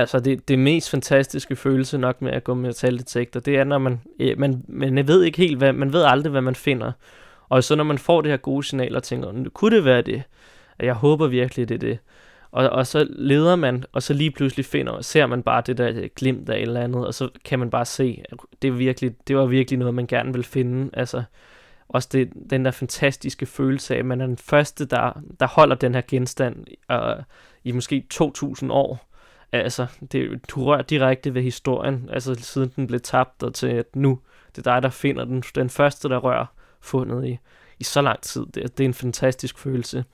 Altså, det, det mest fantastiske følelse nok med at gå med metaldetektor, det er, når man, øh, man, man ved ikke helt, hvad, man ved aldrig, hvad man finder. Og så når man får det her gode signal og tænker, kunne det være det? Jeg håber virkelig, det er det. Og, og så leder man, og så lige pludselig finder, ser man bare det der glimt af et eller andet, og så kan man bare se, at det, er virkelig, det var virkelig noget, man gerne vil finde. Altså, også det, den der fantastiske følelse af, at man er den første, der, der holder den her genstand øh, i måske 2000 år. Altså, det, du rører direkte ved historien, altså siden den blev tabt, og til at nu, det er dig, der finder den, den første, der rører fundet i, i så lang tid. Det, det er en fantastisk følelse.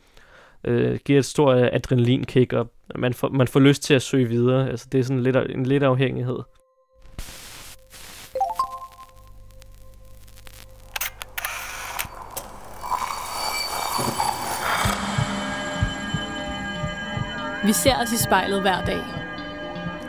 Øh, giver et stort adrenalinkick, og man får, man får lyst til at søge videre. Altså, det er sådan lidt, en lidt afhængighed. Vi ser os i spejlet hver dag.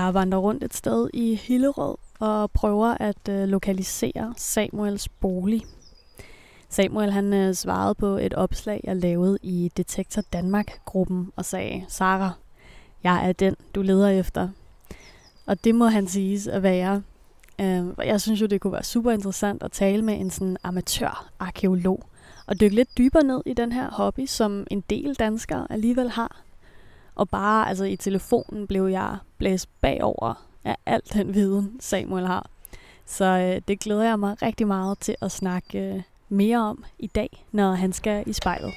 Jeg vandrer rundt et sted i Hillerød og prøver at øh, lokalisere Samuels bolig. Samuel han øh, svarede på et opslag, jeg lavede i Detektor Danmark-gruppen og sagde, Sara, jeg er den, du leder efter. Og det må han siges at være. Øh, jeg synes jo, det kunne være super interessant at tale med en sådan amatør-arkeolog og dykke lidt dybere ned i den her hobby, som en del danskere alligevel har. Og bare altså i telefonen blev jeg blæst bagover af alt den viden, Samuel har. Så øh, det glæder jeg mig rigtig meget til at snakke øh, mere om i dag, når han skal i spejlet.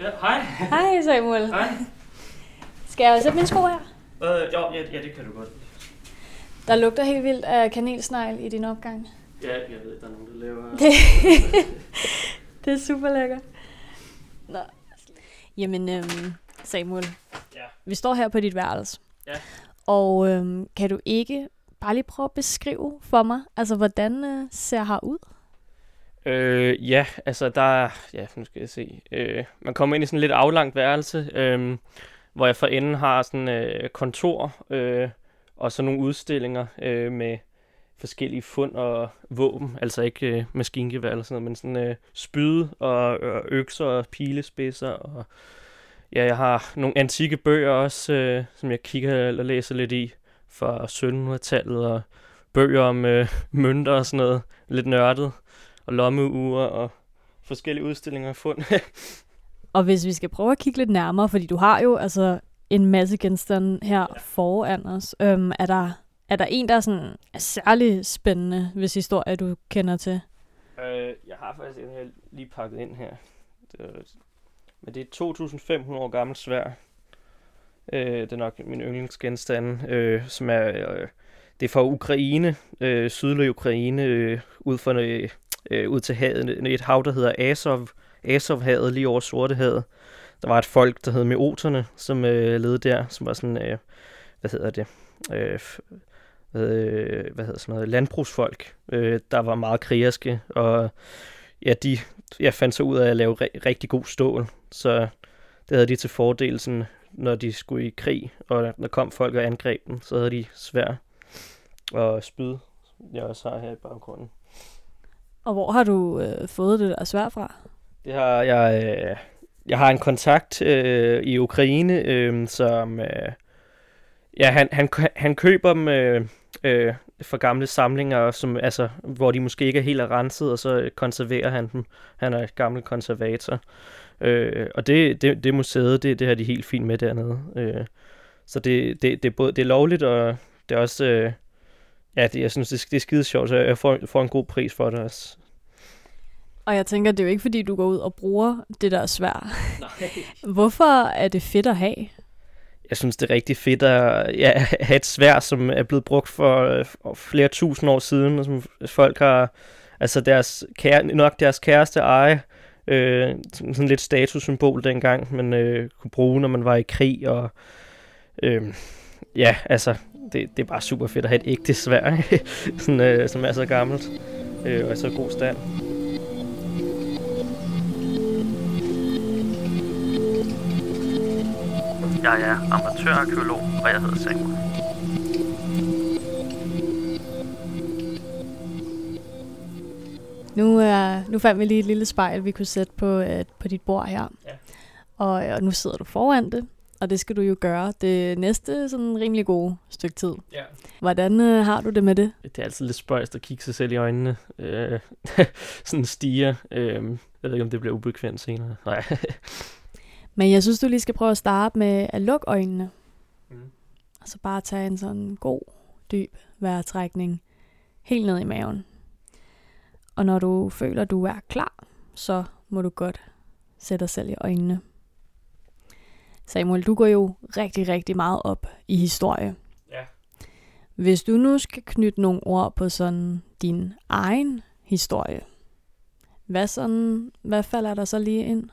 Ja, hej. Hej Samuel. Hej. Skal jeg sætte mine sko her? Øh, jo, ja, ja, det kan du godt. Der lugter helt vildt af kanelsnegl i din opgang. Ja, jeg ved, der er nogen, der laver... Det, det er super lækkert. Nå. Jamen, øhm, Samuel. Ja. Vi står her på dit værelse. Ja. Og øhm, kan du ikke bare lige prøve at beskrive for mig, altså hvordan øh, ser her ud? Øh, ja, altså der er, ja, nu skal jeg se. Øh, man kommer ind i sådan lidt aflangt værelse, øh, hvor jeg for enden har sådan øh, kontor øh, og så nogle udstillinger øh, med forskellige fund og våben, altså ikke øh, maskingevær eller sådan noget, men sådan øh, spyd og, øh, økser og pilespidser og ja, jeg har nogle antikke bøger også, øh, som jeg kigger og læser lidt i fra 1700-tallet og bøger om øh, mønter og sådan noget, lidt nørdet og lommeure og forskellige udstillinger af fund. og hvis vi skal prøve at kigge lidt nærmere, fordi du har jo altså en masse genstande her ja. foran os, øhm, er der er der en, der er sådan er særlig spændende, hvis historie du kender til? Øh, jeg har faktisk en her lige pakket ind her. Det er, men det er 2.500 år gammelt svær. Øh, det er nok min yndlingsgenstand, øh, som er... Øh, det er fra Ukraine, øh, sydlige Ukraine, øh, ud, for, øh, øh, ud til havet, et hav, der hedder Azov, Azov-havet, lige over Sortehavet. Der var et folk, der hed Meoterne, som øh, levede der, som var sådan, øh, hvad hedder det, øh, øh, hvad hedder sådan noget, landbrugsfolk, øh, der var meget krigerske, og ja, de jeg fandt så ud af at lave re- rigtig god stål, så det havde de til fordel, sådan, når de skulle i krig, og når kom folk og angreb dem, så havde de svær og spyd, jeg også har her i baggrunden. Og hvor har du øh, fået det der svær fra? Det har jeg, øh, jeg har en kontakt øh, i Ukraine, øh, som, øh, ja, han, han, han køber dem, øh, øh, for gamle samlinger, som, altså, hvor de måske ikke er helt renset, og så konserverer han dem. Han er gammel konservator. Øh, og det, det, det museet, det, det har de helt fint med dernede. Øh, så det, det, det, er både, det er lovligt, og det er også... Øh, ja, det, jeg synes, det, det er skide sjovt, så jeg får, får en god pris for det også. Og jeg tænker, det er jo ikke, fordi du går ud og bruger det der svær. Nej. Hvorfor er det fedt at have? Jeg synes, det er rigtig fedt at ja, have et svær, som er blevet brugt for, for flere tusind år siden, og som folk har, altså deres, kære, nok deres kæreste eje, øh, sådan lidt statussymbol dengang, man øh, kunne bruge, når man var i krig, og øh, ja, altså, det, det er bare super fedt at have et ægte svær, sådan, øh, som er så gammelt øh, og er så god stand. Jeg er amatørarkeolog, og jeg hedder Samuel. Nu, uh, nu fandt vi lige et lille spejl, vi kunne sætte på, uh, på dit bord her. Ja. Og, og nu sidder du foran det, og det skal du jo gøre det næste sådan rimelig gode stykke tid. Ja. Hvordan uh, har du det med det? Det er altid lidt spøjst at kigge sig selv i øjnene. Uh, sådan stiger. Uh, jeg ved ikke, om det bliver ubekvemt senere. Nej. Men jeg synes, du lige skal prøve at starte med at lukke øjnene. Mm. Og så bare tage en sådan god, dyb vejrtrækning helt ned i maven. Og når du føler, du er klar, så må du godt sætte dig selv i øjnene. Samuel, du går jo rigtig, rigtig meget op i historie. Ja. Hvis du nu skal knytte nogle ord på sådan din egen historie, hvad, sådan, hvad falder der så lige ind?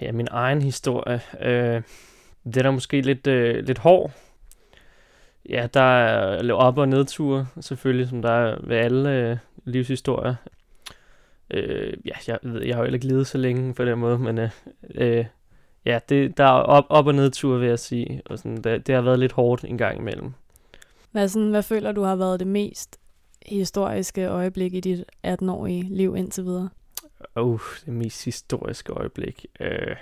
Ja, min egen historie. Øh, det er da måske lidt, øh, lidt hård. Ja, der er op- og nedture, selvfølgelig, som der er ved alle øh, livshistorier. Øh, ja, jeg, jeg har jo ikke levet så længe på den måde, men øh, øh, ja, det, der er op, op- og nedture, vil jeg sige. Og sådan, det, det har været lidt hårdt en gang imellem. Hvad, sådan, hvad føler du har været det mest historiske øjeblik i dit 18-årige liv indtil videre? Uh, det mest historiske øjeblik. Uh,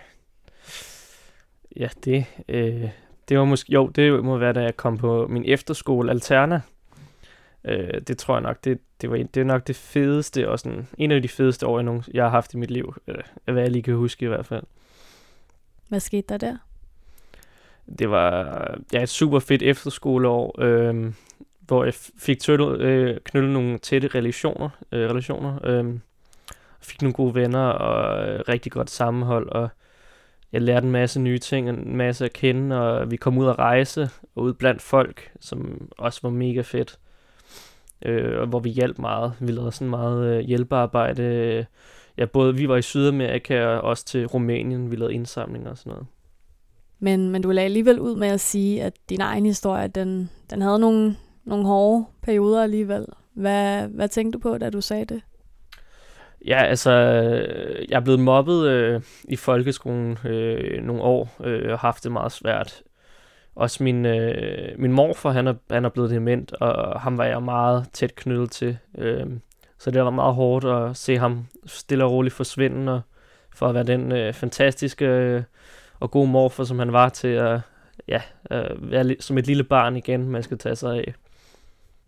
ja, det, uh, det var måske, jo, det må være, da jeg kom på min efterskole Alterna. Uh, det tror jeg nok, det, det, var, det er nok det fedeste, og sådan, en af de fedeste år, jeg, nogen, jeg har haft i mit liv. Uh, hvad jeg lige kan huske i hvert fald. Hvad skete der der? Det var ja, et super fedt efterskoleår, øh, hvor jeg fik tøttet, øh, knyttet nogle tætte relationer. Øh, relationer øh, fik nogle gode venner og øh, rigtig godt sammenhold, og jeg lærte en masse nye ting, en masse at kende, og vi kom ud at rejse, og ud blandt folk, som også var mega fedt. Øh, og hvor vi hjalp meget. Vi lavede sådan meget øh, hjælpearbejde. Ja, både vi var i Sydamerika og også til Rumænien. Vi lavede indsamlinger og sådan noget. Men, men du lagde alligevel ud med at sige, at din egen historie, den, den havde nogle, nogle hårde perioder alligevel. Hvad, hvad tænkte du på, da du sagde det? Ja, altså, jeg er blevet mobbet øh, i folkeskolen øh, nogle år, øh, og haft det meget svært. Også min, øh, min morfar, han er, han er blevet dement, og ham var jeg meget tæt knyttet til. Øh, så det var meget hårdt at se ham stille og roligt forsvinde, og for at være den øh, fantastiske øh, og gode morfar, som han var til at ja, øh, være som et lille barn igen, man skal tage sig af.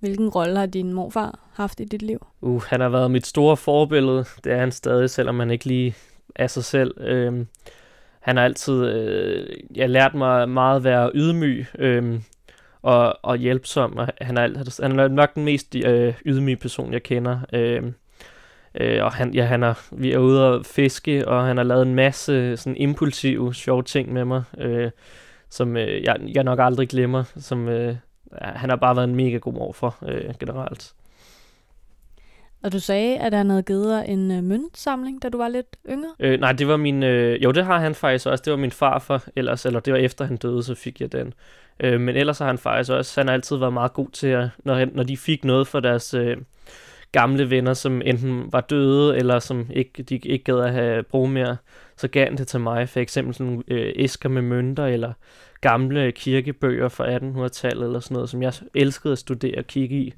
Hvilken rolle har din morfar haft i dit liv? Uh, han har været mit store forbillede. Det er han stadig, selvom han ikke lige er sig selv. Øhm, han har altid øh, jeg lært mig meget at være ydmyg øhm, og, og hjælpsom. Og han, er, han er nok den mest øh, ydmyge person, jeg kender. Øhm, øh, og han, ja, han er, vi er ude at fiske, og han har lavet en masse øh, sådan impulsive, sjove ting med mig, øh, som øh, jeg, jeg nok aldrig glemmer, som, øh, han har bare været en mega god mor for øh, generelt. Og du sagde, at han havde givet dig en øh, møntsamling, da du var lidt yngre? Øh, nej, det var min... Øh, jo, det har han faktisk også. Det var min farfar ellers, eller det var efter han døde, så fik jeg den. Øh, men ellers har han faktisk også... Han har altid været meget god til, at, når, når de fik noget for deres øh, gamle venner, som enten var døde, eller som ikke, de ikke gad at have brug mere, så gav han det til mig. For eksempel sådan øh, æsker med mønter, eller gamle kirkebøger fra 1800-tallet eller sådan noget, som jeg elskede at studere og kigge i.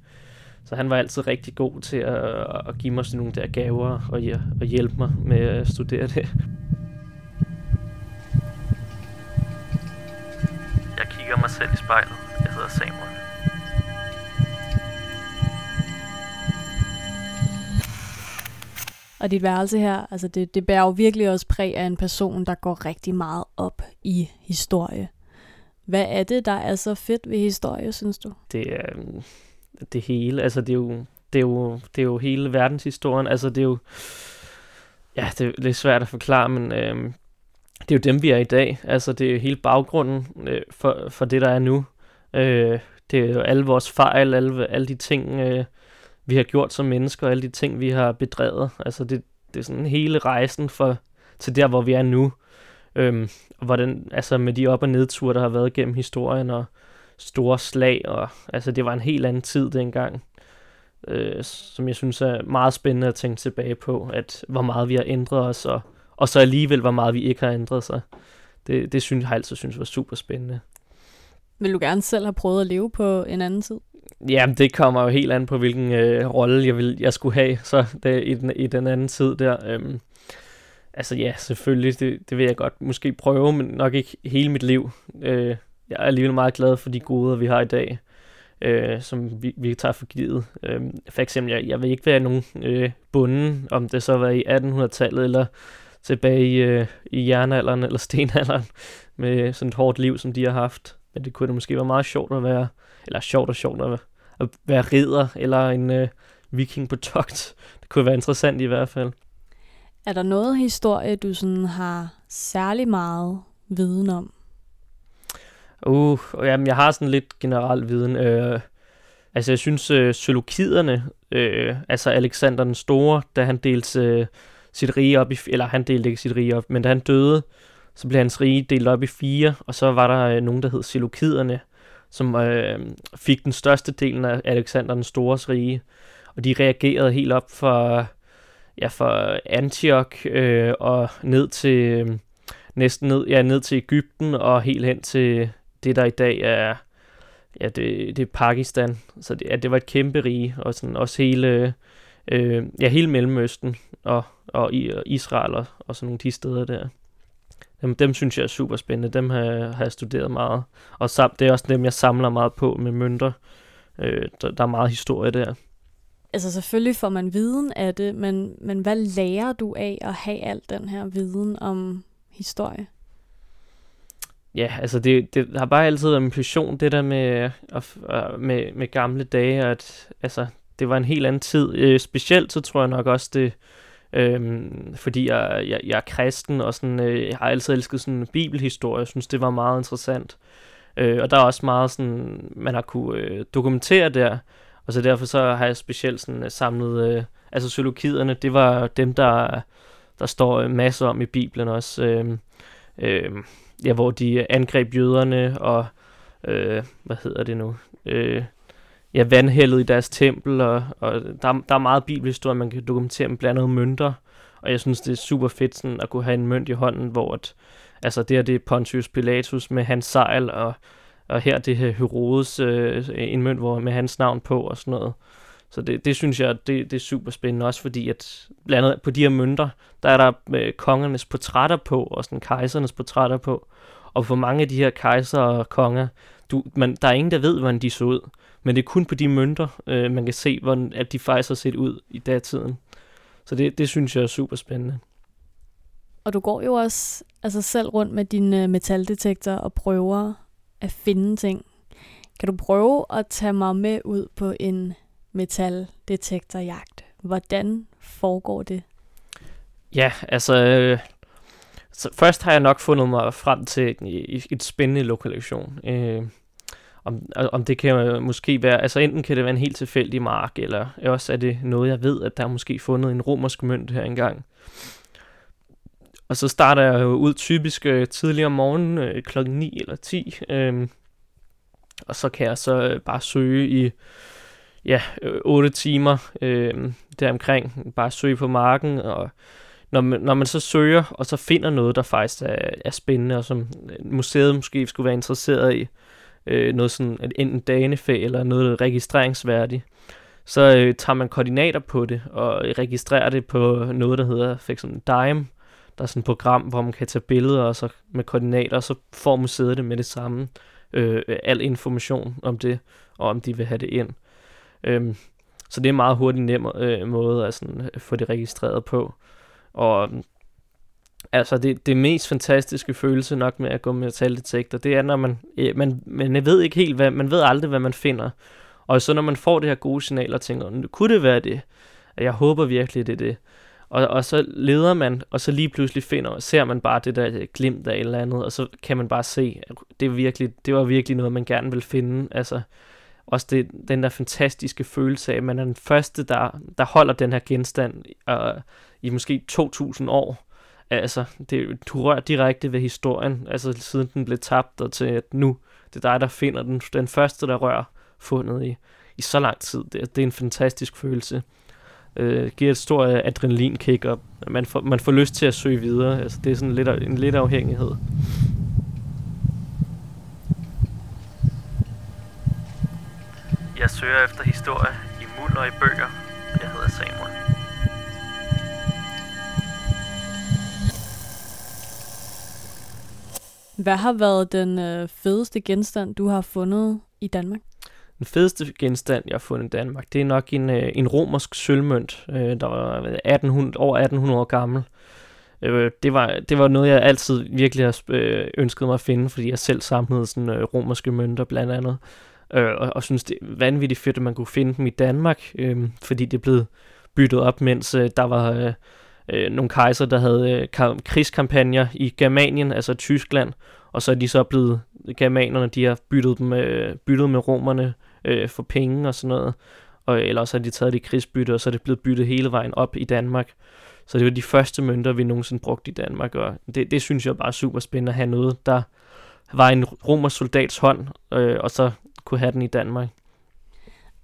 Så han var altid rigtig god til at, at give mig sådan nogle der gaver og, og hjælpe mig med at studere det. Jeg kigger mig selv i spejlet. Jeg hedder Samuel. Og dit værelse her, altså det, det bærer jo virkelig også præg af en person, der går rigtig meget op i historie. Hvad er det, der er så fedt ved historie, synes du? Det er øh, det hele. Altså, det er jo det, er jo, det er jo hele verdenshistorien. Altså, det er jo... Ja, det er lidt svært at forklare, men øh, det er jo dem, vi er i dag. Altså, det er jo hele baggrunden øh, for, for det, der er nu. Øh, det er jo alle vores fejl, alle, alle de ting, øh, vi har gjort som mennesker, alle de ting, vi har bedrevet. Altså, det, det er sådan hele rejsen for, til der, hvor vi er nu. Øhm, og hvordan, altså med de op- og nedture, der har været gennem historien, og store slag, og altså det var en helt anden tid dengang, øh, som jeg synes er meget spændende at tænke tilbage på, at hvor meget vi har ændret os, og, og så alligevel hvor meget vi ikke har ændret sig. Det, det synes jeg altid synes var super spændende. Vil du gerne selv have prøvet at leve på en anden tid? Jamen, det kommer jo helt an på, hvilken øh, rolle jeg, vil, jeg skulle have så det, i, den, i den anden tid der. Øhm, altså ja, selvfølgelig, det, det vil jeg godt måske prøve, men nok ikke hele mit liv. Øh, jeg er alligevel meget glad for de goder, vi har i dag, øh, som vi, vi tager for givet. Øh, for eksempel, jeg, jeg vil ikke være nogen øh, bunden, om det så var i 1800-tallet eller tilbage i, øh, i jernalderen eller stenalderen, med sådan et hårdt liv, som de har haft. Men det kunne da måske være meget sjovt at være, eller sjovt og sjovt at være, at være ridder, eller en øh, viking på togt. Det kunne være interessant i hvert fald. Er der noget historie, du sådan har særlig meget viden om? Uh, jamen, jeg har sådan lidt generel viden. Øh, altså, jeg synes, øh, Selukiderne, øh, altså Alexander den Store, da han delte øh, sit rige op i, eller han delte ikke sit rige op, men da han døde, så blev hans rige delt op i fire, og så var der øh, nogen, der hed Selukiderne, som øh, fik den største del af Alexander den Stores rige, og de reagerede helt op for, ja, for Antioch øh, og ned til, øh, næsten ned, ja, ned til Ægypten og helt hen til det, der i dag er, ja, det, det er Pakistan. Så det, ja, det var et kæmpe rige, og sådan også hele, øh, ja, hele Mellemøsten og, og Israel og, og sådan nogle de steder der. Dem, dem synes jeg er super spændende. Dem har, har jeg studeret meget. Og sam, det er også dem, jeg samler meget på med mønter. Øh, der, der er meget historie der. Altså selvfølgelig får man viden af det, men, men hvad lærer du af at have al den her viden om historie? Ja, altså det, det har bare altid været en passion, det der med, med, med gamle dage, at altså, det var en helt anden tid. Øh, specielt så tror jeg nok også det, Øhm, fordi jeg, jeg, jeg er kristen, og sådan, øh, jeg har altid elsket sådan bibelhistorie. Jeg synes, det var meget interessant. Øh, og der er også meget sådan, man har kunne øh, dokumentere der. Og så derfor så har jeg specielt sådan øh, samlet, øh, altså zoologiderne, det var dem, der, der står øh, masser om i Bibelen også. Øh, øh, ja, hvor de øh, angreb jøderne, og øh, hvad hedder det nu? Øh, ja, vandhældet i deres tempel, og, og der, der er meget bibelhistorie, man kan dokumentere med blandt andet mønter, og jeg synes, det er super fedt sådan, at kunne have en mønt i hånden, hvor at, altså det her det er Pontius Pilatus med hans sejl, og, og her det her Herodes, øh, en mønt hvor, med hans navn på og sådan noget. Så det, det synes jeg, det, det er super spændende også, fordi at blandt andet på de her mønter, der er der øh, kongernes portrætter på, og sådan kejsernes portrætter på. Og for mange af de her kejser og konger, du, man, der er ingen, der ved, hvordan de så ud. Men det er kun på de mønter, øh, man kan se, hvordan at de faktisk har set ud i datiden. Så det, det synes jeg er super spændende. Og du går jo også altså selv rundt med din øh, metaldetektor og prøver at finde ting. Kan du prøve at tage mig med ud på en metaldetektorjagt? Hvordan foregår det? Ja, altså... Øh, så først har jeg nok fundet mig frem til et, et spændende lokation. Øh, om, om det kan måske være, altså enten kan det være en helt tilfældig mark, eller også er det noget, jeg ved, at der er måske fundet en romersk mønt her engang. Og så starter jeg jo ud typisk øh, tidligere om morgenen, øh, klokken 9 eller 10, øh, og så kan jeg så øh, bare søge i ja, øh, 8 timer øh, deromkring, bare søge på marken, og når man, når man så søger, og så finder noget, der faktisk er, er spændende, og som øh, museet måske skulle være interesseret i, øh, noget sådan, enten danefag eller noget registreringsværdigt, så øh, tager man koordinater på det, og registrerer det på noget, der hedder for eksempel Dime, der er sådan et program, hvor man kan tage billeder og så med koordinater, og så får museet det med det samme. Øh, al information om det, og om de vil have det ind. Øh, så det er en meget hurtig nem øh, måde at sådan, øh, få det registreret på. Og øhm, altså det, det mest fantastiske følelse nok med at gå med taldetektor, det er, når man, man, man ved ikke helt, hvad, man ved aldrig, hvad man finder. Og så når man får det her gode signal og tænker, nu kunne det være det? Jeg håber virkelig, det er det. Og, og så leder man, og så lige pludselig finder, ser man bare det der glimt af et eller andet, og så kan man bare se, at det, virkelig, det var virkelig noget, man gerne vil finde. Altså, også det, den der fantastiske følelse af, at man er den første, der, der holder den her genstand øh, i måske 2000 år. Altså, det, du rører direkte ved historien, altså siden den blev tabt, og til at nu, det er dig, der finder den, den første, der rører fundet i, i så lang tid. Det, det er en fantastisk følelse. Øh, giver et stort adrenalinkick, og man får, man får lyst til at søge videre. Altså, det er sådan lidt, en lidt afhængighed. Jeg søger efter historie i muld og i bøger. Jeg hedder Samuel. Hvad har været den øh, fedeste genstand, du har fundet i Danmark? Den fedeste genstand, jeg har fundet i Danmark, det er nok en, øh, en romersk sølvmønt, øh, der var 1800, over 1800 år gammel. Øh, det, var, det var noget, jeg altid virkelig har øh, ønsket mig at finde, fordi jeg selv samlede sådan øh, romerske mønter blandt andet. Øh, og, og synes, det er vanvittigt fedt, at man kunne finde dem i Danmark, øh, fordi det blev byttet op, mens øh, der var øh, øh, nogle kejser, der havde øh, krigskampagner i Germanien, altså Tyskland, og så er de så blevet, germanerne, de har byttet, dem, øh, byttet med romerne øh, for penge og sådan noget, og ellers har de taget det krigsbytte, og så er det blevet byttet hele vejen op i Danmark. Så det var de første mønter, vi nogensinde brugte i Danmark, og det, det synes jeg bare er super spændende at have noget, der var en romersk soldats hånd, øh, og så kunne have den i Danmark.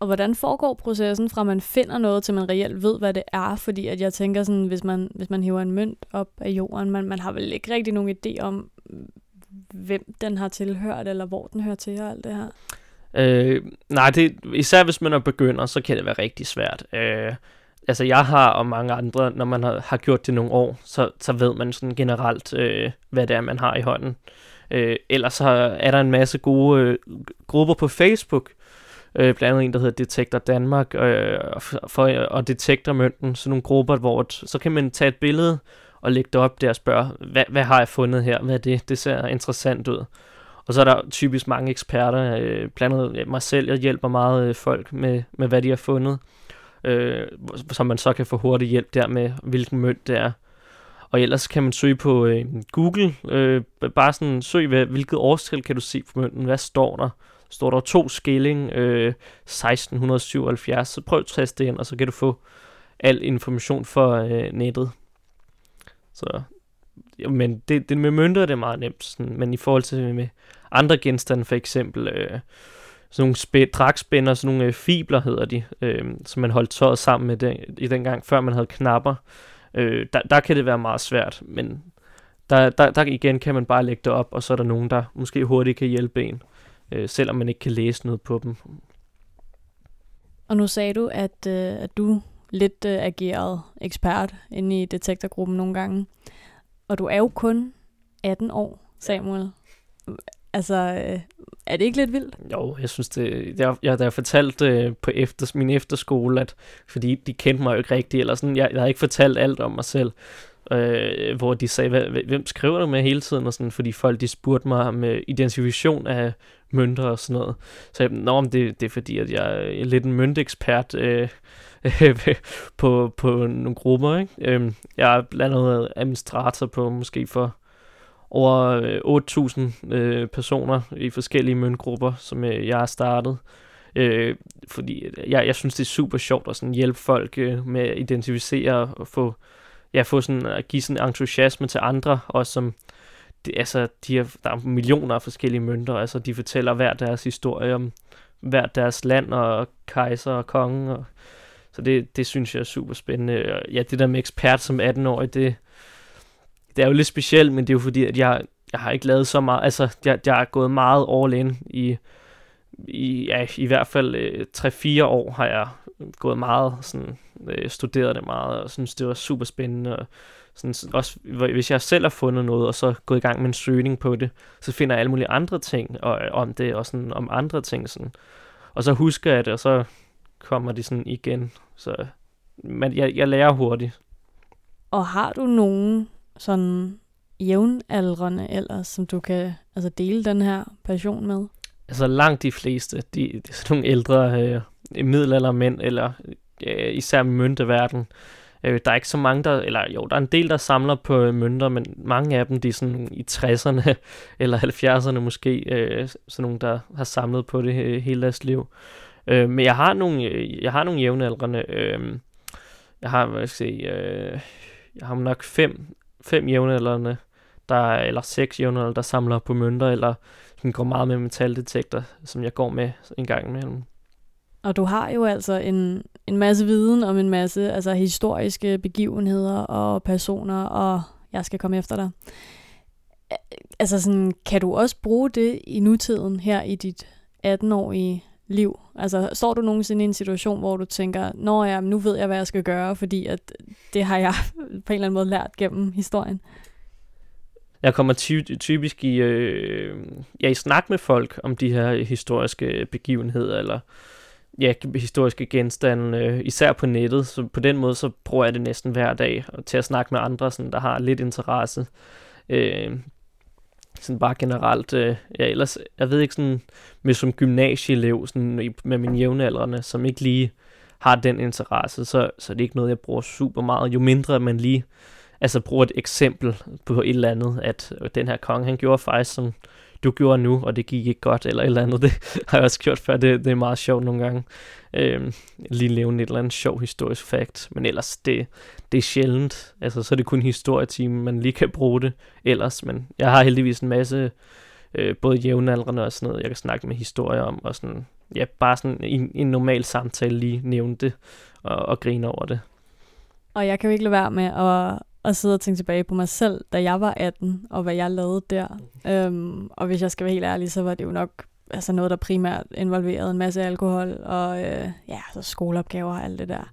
Og hvordan foregår processen fra man finder noget, til man reelt ved, hvad det er? Fordi at jeg tænker sådan, hvis man, hvis man hiver en mønt op af jorden, man, man har vel ikke rigtig nogen idé om, hvem den har tilhørt, eller hvor den hører til og alt det her? Øh, nej, det, især hvis man er begynder, så kan det være rigtig svært. Øh, altså jeg har, og mange andre, når man har, har gjort det nogle år, så, så ved man sådan generelt, øh, hvad det er, man har i hånden. Øh, ellers så er der en masse gode øh, grupper på Facebook, øh, blandt andet en, der hedder Detektor Danmark, øh, for, og Detektor Mønten, sådan nogle grupper, hvor så kan man tage et billede og lægge det op der og spørge, hvad, hvad har jeg fundet her, hvad er det, det ser interessant ud. Og så er der typisk mange eksperter, øh, blandt andet mig selv, jeg hjælper meget øh, folk med, med, hvad de har fundet, øh, så man så kan få hurtig hjælp der med, hvilken mønt det er. Og ellers kan man søge på øh, Google, øh, bare sådan søg, hvad, hvilket årstal kan du se på mønten, hvad står der? Står der to skilling øh, 1677, så prøv at teste det ind, og så kan du få al information for øh, nettet. Så, ja, men det, det med mønter det er meget nemt, sådan, men i forhold til med andre genstande, for eksempel øh, sådan nogle spæ- dragspænder, sådan nogle øh, fibler hedder de, øh, som man holdt tøjet sammen med den, i den gang, før man havde knapper. Øh, der, der kan det være meget svært, men der, der, der igen kan man bare lægge det op, og så er der nogen, der måske hurtigt kan hjælpe en, øh, selvom man ikke kan læse noget på dem. Og nu sagde du, at, øh, at du lidt øh, ageret ekspert inde i detektorgruppen nogle gange. Og du er jo kun 18 år, Samuel. Altså, øh, er det ikke lidt vildt? Jo, jeg synes det. Jeg, jeg, da jeg fortalte øh, på efter, min efterskole, at fordi de kendte mig jo ikke rigtigt, eller sådan, jeg, jeg havde ikke fortalt alt om mig selv, øh, hvor de sagde, hvem skriver du med hele tiden, og sådan, fordi folk de spurgte mig om øh, identifikation af mønter og sådan noget. Så jeg, Nå, det, det er fordi, at jeg er lidt en møntekspert øh, på, på nogle grupper. Ikke? Øh, jeg er blandt andet administrator på måske for over 8.000 øh, øh, personer i forskellige møntgrupper, som øh, jeg har startet. Øh, fordi jeg, jeg synes, det er super sjovt at sådan hjælpe folk øh, med at identificere og få, ja, få sådan, at give sådan entusiasme til andre, også som det, altså, de har, der er millioner af forskellige mønter, altså de fortæller hver deres historie om hver deres land og kejser og konge, og, så det, det synes jeg er super spændende. Ja, det der med ekspert som 18-årig, det, det er jo lidt specielt, men det er jo fordi, at jeg, jeg har ikke lavet så meget, altså jeg, jeg er gået meget all in i, i, ja, i hvert fald øh, 3-4 år har jeg gået meget, sådan, øh, studeret det meget, og synes, det var super spændende, og sådan, også hvis jeg selv har fundet noget, og så gået i gang med en søgning på det, så finder jeg alle mulige andre ting og, om det, og sådan om andre ting, sådan. og så husker jeg det, og så kommer de sådan igen, så men jeg, jeg lærer hurtigt. Og har du nogen sådan jævnaldrende ellers, som du kan altså, dele den her passion med? altså langt de fleste, de, de er sådan nogle ældre øh, middelaldermænd, eller øh, især mønteverden. Øh, der er ikke så mange, der, eller jo, der er en del, der samler på øh, mønter, men mange af dem, de er sådan i 60'erne eller 70'erne måske, øh, sådan nogle, der har samlet på det øh, hele deres liv. Øh, men jeg har nogle, øh, jeg har nogle jævnaldrende, øh, jeg har, hvad skal jeg sige, øh, jeg har nok fem, fem jævnaldrende, der, eller seks jævnaldrende, der samler på mønter, eller som går meget med metaldetektor, som jeg går med en gang imellem. Og du har jo altså en, en masse viden om en masse altså historiske begivenheder og personer, og jeg skal komme efter dig. Altså sådan, kan du også bruge det i nutiden her i dit 18-årige liv? Altså, står du nogensinde i en situation, hvor du tænker, nå ja, nu ved jeg, hvad jeg skal gøre, fordi at det har jeg på en eller anden måde lært gennem historien? Jeg kommer ty- typisk i, øh, ja, i snak med folk om de her historiske begivenheder, eller ja, historiske genstande, øh, især på nettet. Så på den måde, så bruger jeg det næsten hver dag til at snakke med andre, sådan, der har lidt interesse. Øh, sådan bare generelt, øh, ja, ellers, jeg ved ikke sådan, med som gymnasieelev, sådan, med mine jævnaldrende, som ikke lige har den interesse, så, så det er det ikke noget, jeg bruger super meget. Jo mindre man lige altså bruger et eksempel på et eller andet, at den her konge, han gjorde faktisk, som du gjorde nu, og det gik ikke godt, eller et eller andet. Det har jeg også gjort før. Det, det er meget sjovt nogle gange. Øhm, lige levende et eller andet sjov historisk fakt. Men ellers, det, det er sjældent. Altså, så er det kun historietime, man lige kan bruge det ellers. Men jeg har heldigvis en masse, øh, både jævnaldrende og sådan noget, jeg kan snakke med historier om, og sådan, ja, bare sådan en, en normal samtale lige nævne det, og, og grine over det. Og jeg kan jo ikke lade være med at, at sidde og tænke tilbage på mig selv, da jeg var 18, og hvad jeg lavede der. Øhm, og hvis jeg skal være helt ærlig, så var det jo nok altså noget, der primært involverede en masse alkohol og øh, ja, så skoleopgaver og alt det der.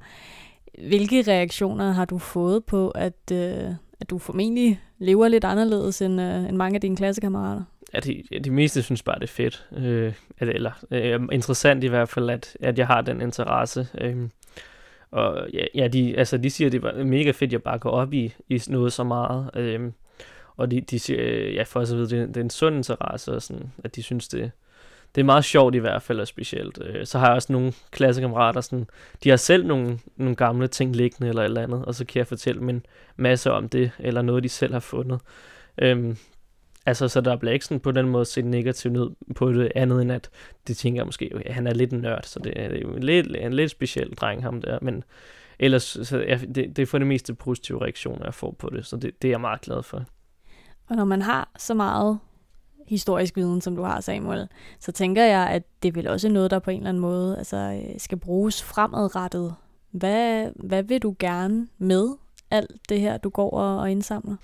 Hvilke reaktioner har du fået på, at, øh, at du formentlig lever lidt anderledes end, øh, end mange af dine klassekammerater? Ja, de, de meste synes bare, det er fedt. Øh, eller øh, interessant i hvert fald, at, at jeg har den interesse. Øh, og ja, ja de, altså, de siger, at det var mega fedt, at jeg bare går op i, i noget så meget. Øhm, og de, de siger, øh, ja, for så vidt, det, det er en sund interesse, og sådan, at de synes, det, det er meget sjovt i hvert fald, og specielt. Øh, så har jeg også nogle klassekammerater, sådan, de har selv nogle, nogle gamle ting liggende eller et eller andet, og så kan jeg fortælle dem en masse om det, eller noget, de selv har fundet. Øhm, Altså, så der bliver ikke sådan på den måde set negativt ud på det andet, end at de tænker måske, at han er lidt en nørd, så det, det er en lidt, en lidt speciel dreng, ham der. Men ellers, så jeg, det, det er for det meste positive reaktioner, jeg får på det, så det, det er jeg meget glad for. Og når man har så meget historisk viden, som du har, Samuel, så tænker jeg, at det vil også noget, der på en eller anden måde altså, øh, skal bruges fremadrettet. Hvad, hvad vil du gerne med alt det her, du går og, og indsamler?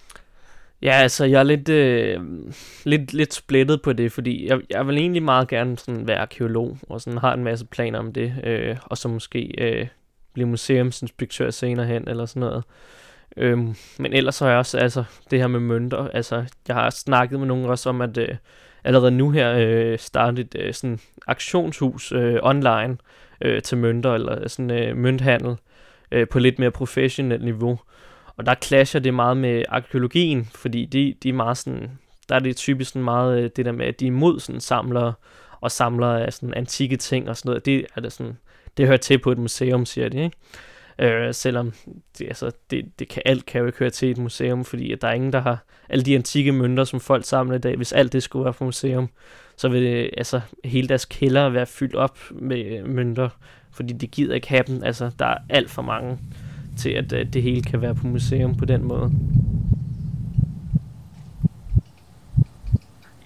Ja, altså, jeg er lidt, øh, lidt, lidt splittet på det, fordi jeg, jeg vil egentlig meget gerne sådan være arkeolog, og sådan har en masse planer om det, øh, og så måske øh, blive museumsinspektør senere hen, eller sådan noget. Øhm, men ellers har jeg også altså, det her med mønter. Altså, jeg har snakket med nogen også om, at øh, allerede nu her øh, starte et øh, sådan aktionshus øh, online øh, til mønter, eller sådan øh, mønthandel øh, på lidt mere professionelt niveau. Og der clasher det meget med arkeologien, fordi de, de er meget sådan, der er det typisk sådan meget øh, det der med, at de er imod sådan samlere og samler af sådan antikke ting og sådan noget. Det er det sådan, det hører til på et museum, siger de, ikke? Øh, selvom det, altså, det, det kan, alt kan jo ikke høre til et museum, fordi at der er ingen, der har alle de antikke mønter, som folk samler i dag. Hvis alt det skulle være for museum, så vil det, altså, hele deres kælder være fyldt op med øh, mønter, fordi de gider ikke have dem. Altså, der er alt for mange til, at, at det hele kan være på museum på den måde.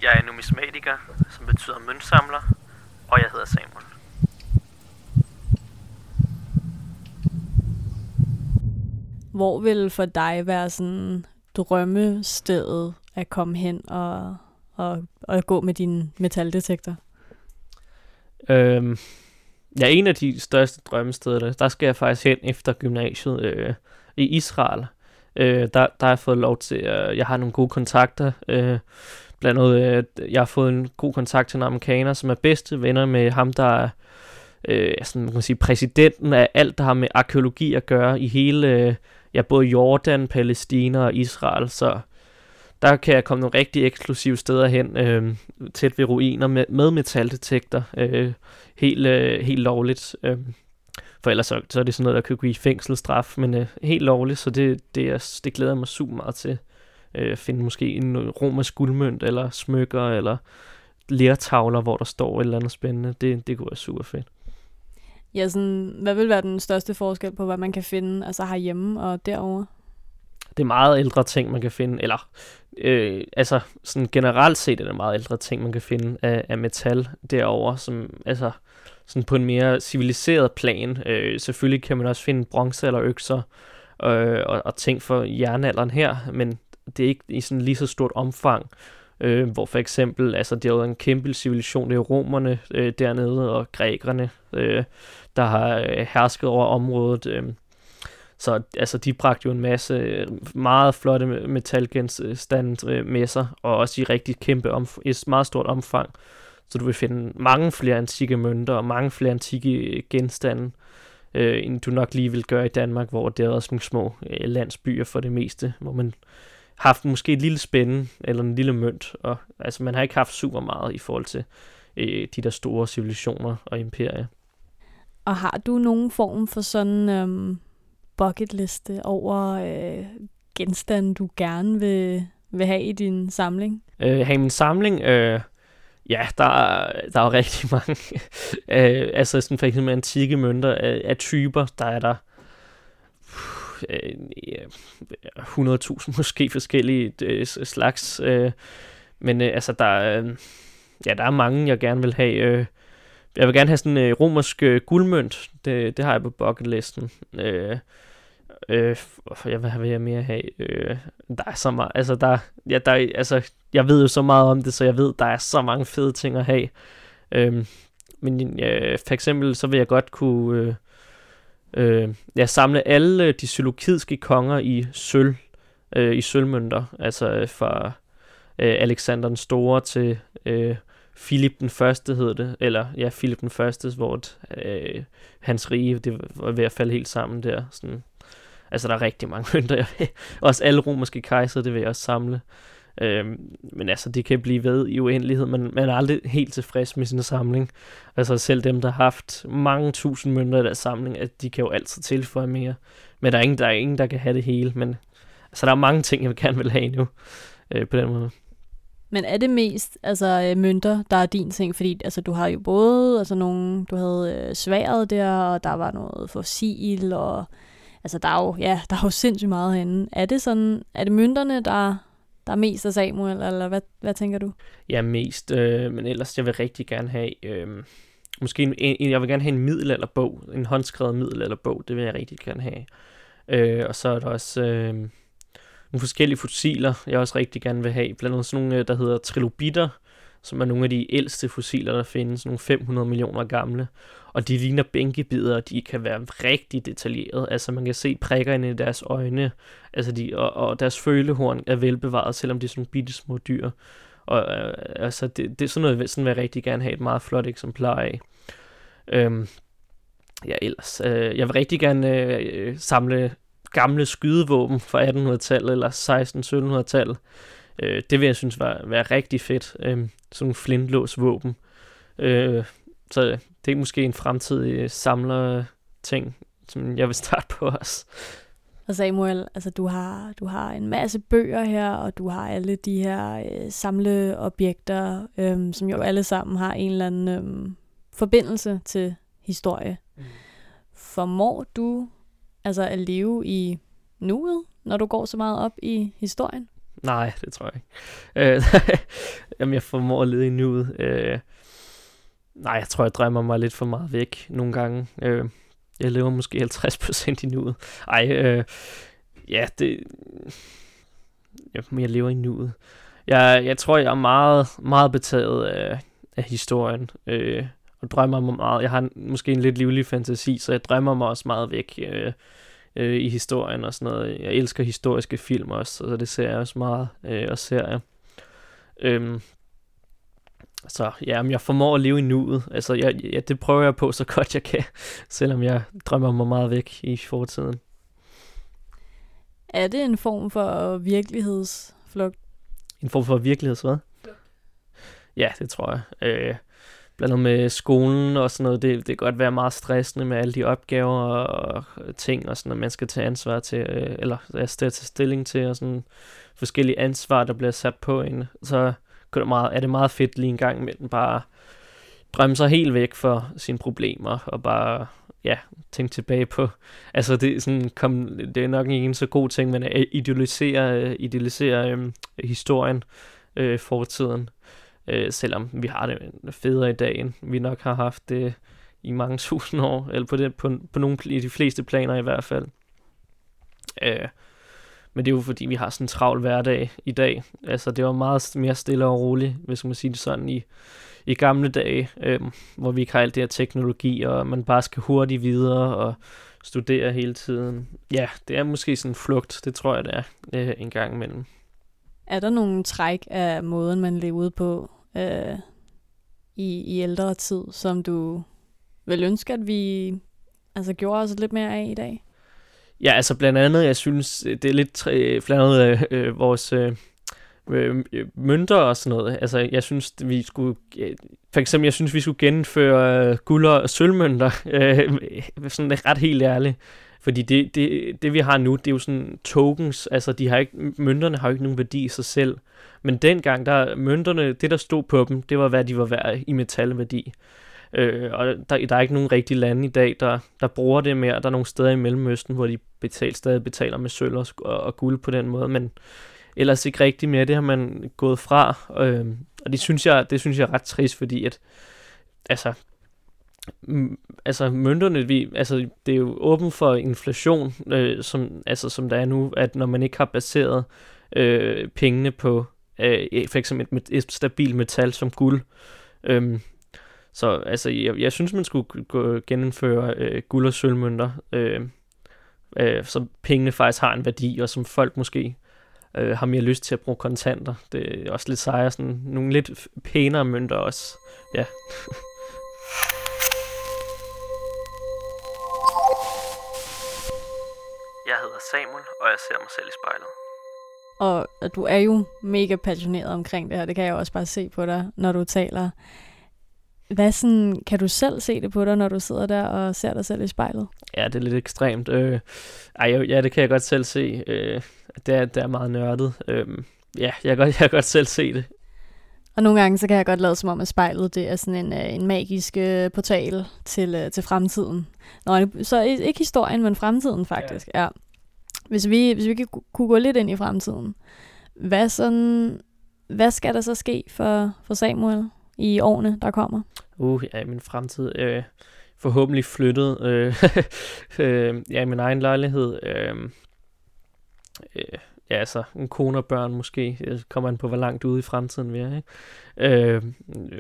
Jeg er numismatiker, som betyder møntsamler, og jeg hedder Samuel. Hvor vil for dig være sådan drømmestedet at komme hen og, og, og gå med din metaldetektor? Øhm, Ja, en af de største drømmesteder, der skal jeg faktisk hen efter gymnasiet øh, i Israel. Øh, der, der har jeg fået lov til, øh, jeg har nogle gode kontakter. Øh, blandt andet, øh, jeg har fået en god kontakt til en amerikaner, som er bedste venner med ham, der er øh, sådan, man kan sige, præsidenten af alt, der har med arkeologi at gøre i hele, øh, ja, både Jordan, Palæstina og Israel. Så der kan jeg komme nogle rigtig eksklusive steder hen, øh, tæt ved ruiner med, med metaldetektor, øh, helt, øh, helt lovligt. Øh, for ellers så, så er det sådan noget, der kan give fængselsstraf, men øh, helt lovligt, så det, det, er, det glæder jeg mig super meget til. Øh, finde måske en øh, romersk guldmønt, eller smykker, eller lertavler, hvor der står et eller andet spændende. Det, det kunne være super fedt. Ja, sådan, hvad vil være den største forskel på, hvad man kan finde altså herhjemme og derovre? Det er meget ældre ting, man kan finde, eller øh, altså sådan generelt set er det meget ældre ting, man kan finde af, af metal derovre, som altså sådan på en mere civiliseret plan. Øh, selvfølgelig kan man også finde bronze eller økser øh, og, og ting for jernalderen her, men det er ikke i sådan lige så stort omfang. Øh, hvor for eksempel, altså det er jo en kæmpe civilisation, det er romerne øh, dernede og grækerne, øh, der har øh, hersket over området. Øh. Så altså, de bragte jo en masse øh, meget flotte metalgenstande øh, med sig, og også i rigtig kæmpe omf- i et meget stort omfang. Så du vil finde mange flere antikke mønter og mange flere antikke øh, genstande, øh, end du nok lige vil gøre i Danmark, hvor det er også nogle små øh, landsbyer for det meste, hvor man har haft måske et lille spænde eller en lille mønt, og altså man har ikke haft super meget i forhold til øh, de der store civilisationer og imperier. Og har du nogen form for sådan øhm, bucketliste over øh, genstande, du gerne vil, vil have i din samling? Øh, have i min samling? Øh, ja, der der er jo rigtig mange. øh, altså sådan for eksempel antikke mønter af, af typer, der er der øh, 100.000 måske forskellige øh, slags. Øh, men øh, altså, der øh, ja, der er mange, jeg gerne vil have. Øh, jeg vil gerne have sådan en øh, romersk øh, guldmønt. Det, det har jeg på bucketlisten. Øh, øh, jeg hvad vil jeg mere have? Øh, der er så meget, altså der, ja, der, altså, jeg ved jo så meget om det, så jeg ved, der er så mange fede ting at have. Øh, men ja, for eksempel, så vil jeg godt kunne øh, øh, ja, samle alle de psylokidiske konger i sølv, øh, i sølvmønter, altså øh, fra øh, Alexander den Store til øh, Philip den Første hed det, eller ja, Philip den Første, hvor øh, hans rige det var ved at falde helt sammen der. Sådan. Altså, der er rigtig mange mønter. Jeg vil. Også alle romerske kejser, det vil jeg også samle. Øhm, men altså, det kan blive ved i uendelighed. Man, man er aldrig helt tilfreds med sin samling. Altså selv dem, der har haft mange tusind mønter i deres samling, at de kan jo altid tilføje mere. Men der er ingen, der, er ingen, der kan have det hele. Men altså, der er mange ting, jeg gerne vil have nu øh, på den måde. Men er det mest altså øh, mønter, der er din ting? Fordi altså, du har jo både altså, nogle, du havde øh, sværet der, og der var noget fossil, og altså, der er jo, ja, der er jo sindssygt meget herinde. Er det sådan, er det mønterne, der, der er mest af Samuel, eller hvad, hvad tænker du? Ja, mest, øh, men ellers, jeg vil rigtig gerne have, øh, måske en, en, jeg vil gerne have en middelalderbog, en håndskrevet middelalderbog, det vil jeg rigtig gerne have. Øh, og så er der også øh, nogle forskellige fossiler, jeg også rigtig gerne vil have, blandt andet sådan nogle, øh, der hedder trilobitter, som er nogle af de ældste fossiler, der findes, nogle 500 millioner gamle. Og de ligner bænkebider, og de kan være rigtig detaljerede. Altså man kan se prikkerne i deres øjne, altså de, og, og deres følehorn er velbevaret, selvom de er sådan bitte små dyr. Og øh, altså det, det er sådan noget, sådan vil jeg rigtig gerne have et meget flot eksemplar af. Øhm, ja, ellers, øh, jeg vil rigtig gerne øh, samle gamle skydevåben fra 1800-tallet eller 1600-1700-tallet. Øh, det vil jeg synes var, være rigtig fedt. Øh, sådan nogle flintlås våben. Øh, så det er måske en fremtidig samler ting, som jeg vil starte på os. Og Samuel, altså du har, du har en masse bøger her, og du har alle de her øh, samleobjekter, øh, som jo alle sammen har en eller anden øh, forbindelse til historie. Mm. Formår du altså at leve i nuet, når du går så meget op i historien? Nej, det tror jeg ikke. Øh, jamen, jeg formår at lede i nuet. Øh, nej, jeg tror, jeg drømmer mig lidt for meget væk nogle gange. Øh, jeg lever måske 50% i nuet. Ej, øh, ja, det... Jeg, jeg lever i nuet. Jeg, jeg tror, jeg er meget, meget betaget af, af historien. Øh, og drømmer mig meget. Jeg har måske en lidt livlig fantasi, så jeg drømmer mig også meget væk. Øh, øh, i historien og sådan noget. Jeg elsker historiske film også, så det ser jeg også meget øh, og serier. Øhm, så ja, men jeg formår at leve i nuet. Altså, jeg, ja, det prøver jeg på så godt jeg kan, selvom jeg drømmer mig meget væk i fortiden. Er det en form for virkelighedsflugt? En form for virkelighed, hvad? Ja, det tror jeg. Øh, blandt andet med skolen og sådan noget, det, det kan godt være meget stressende med alle de opgaver og, ting og sådan noget, man skal tage ansvar til, øh, eller jeg tage stilling til, og sådan forskellige ansvar, der bliver sat på en. Så er det meget, er det meget fedt lige en gang med den bare drømme sig helt væk for sine problemer, og bare ja, tænke tilbage på, altså det er, sådan, kom, det er nok ikke en så god ting, men at idealisere, øh, idealisere øh, historien, øh, fortiden, øh, selvom vi har det federe i dag, end vi nok har haft det i mange tusind år, eller på, det, på, på nogle, i de fleste planer i hvert fald. Øh, men det er jo fordi, vi har sådan en travl hverdag i dag. Altså, det var meget mere stille og roligt, hvis man siger det sådan, i, i gamle dage, øh, hvor vi ikke har alt det her teknologi, og man bare skal hurtigt videre og studere hele tiden. Ja, det er måske sådan en flugt, det tror jeg, det er øh, en gang imellem. Er der nogle træk af måden, man levede på øh, i, i ældre tid, som du vil ønske, at vi altså, gjorde os lidt mere af i dag? Ja, altså blandt andet, jeg synes, det er lidt blandt andet øh, øh, vores øh, øh, mønter og sådan noget. Altså, jeg synes, vi skulle... Øh, for eksempel, jeg synes, vi skulle genføre øh, guld- og sølvmønter. Øh, sådan ret helt ærligt. Fordi det, det, det, vi har nu, det er jo sådan tokens. Altså, de har ikke, mønterne har jo ikke nogen værdi i sig selv. Men dengang, der mønterne, det der stod på dem, det var, hvad de var værd i metalværdi. Øh, og der, der er ikke nogen rigtige lande i dag, der, der bruger det mere. Der er nogle steder i Mellemøsten, hvor de betal, stadig betaler med sølv og, og guld på den måde, men ellers ikke rigtig mere. Det har man gået fra, øh, og det synes, jeg, det synes jeg er ret trist, fordi at, altså, altså mønterne, vi, altså, det er jo åbent for inflation, øh, som, altså, som der er nu, at når man ikke har baseret øh, pengene på øh, for eksempel et, et stabilt metal som guld, øh, så altså, jeg, jeg synes, man skulle gå, genindføre øh, guld- og sølvmønter, øh, øh, så pengene faktisk har en værdi, og som folk måske øh, har mere lyst til at bruge kontanter. Det er også lidt sejere, sådan nogle lidt pænere mønter også. Ja. hedder Samuel, og jeg ser mig selv i spejlet. Og du er jo mega passioneret omkring det her, det kan jeg også bare se på dig, når du taler. Hvad sådan, kan du selv se det på dig, når du sidder der og ser dig selv i spejlet? Ja, det er lidt ekstremt. Øh, ej, ja, det kan jeg godt selv se. Øh, det, er, det er meget nørdet. Øh, ja, jeg kan, godt, jeg kan godt selv se det. Og nogle gange, så kan jeg godt lade som om, at spejlet det er sådan en, øh, en magisk øh, portal til, øh, til fremtiden. Nå, så ikke historien, men fremtiden faktisk. Ja. ja. Hvis vi, hvis vi kan, kunne gå lidt ind i fremtiden, hvad, sådan, hvad skal der så ske for, for Samuel? i årene, der kommer? Uh, ja, min fremtid. Øh, forhåbentlig flyttet. Øh, øh, ja, i min egen lejlighed. Øh, øh, ja, altså en kone og børn måske. Jeg kommer an på, hvor langt ude i fremtiden vi er. Ikke? Øh,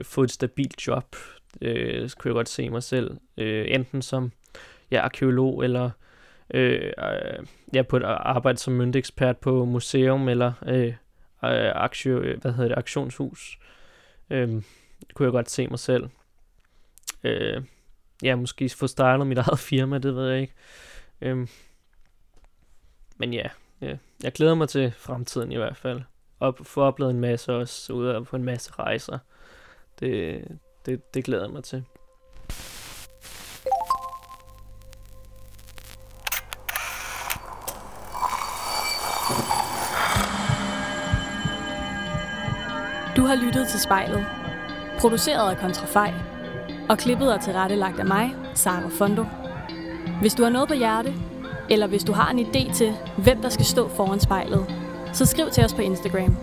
få et stabilt job. Øh, så kunne jeg godt se mig selv. Øh, enten som ja, arkeolog, eller øh, øh ja, på et arbejde som myndeekspert på museum, eller øh, øh aktie, øh, hvad hedder det, aktionshus. Øh, det kunne jeg godt se mig selv. Øh, ja, måske få startet mit eget firma, det ved jeg ikke. Øh, men ja, ja, jeg glæder mig til fremtiden i hvert fald. Og få oplevet en masse også, ud på en masse rejser. Det, det, det glæder jeg mig til. Har lyttet til spejlet Produceret af Kontrafej og klippet og tilrettelagt af mig, Sara Fondo. Hvis du har noget på hjerte, eller hvis du har en idé til, hvem der skal stå foran spejlet, så skriv til os på Instagram.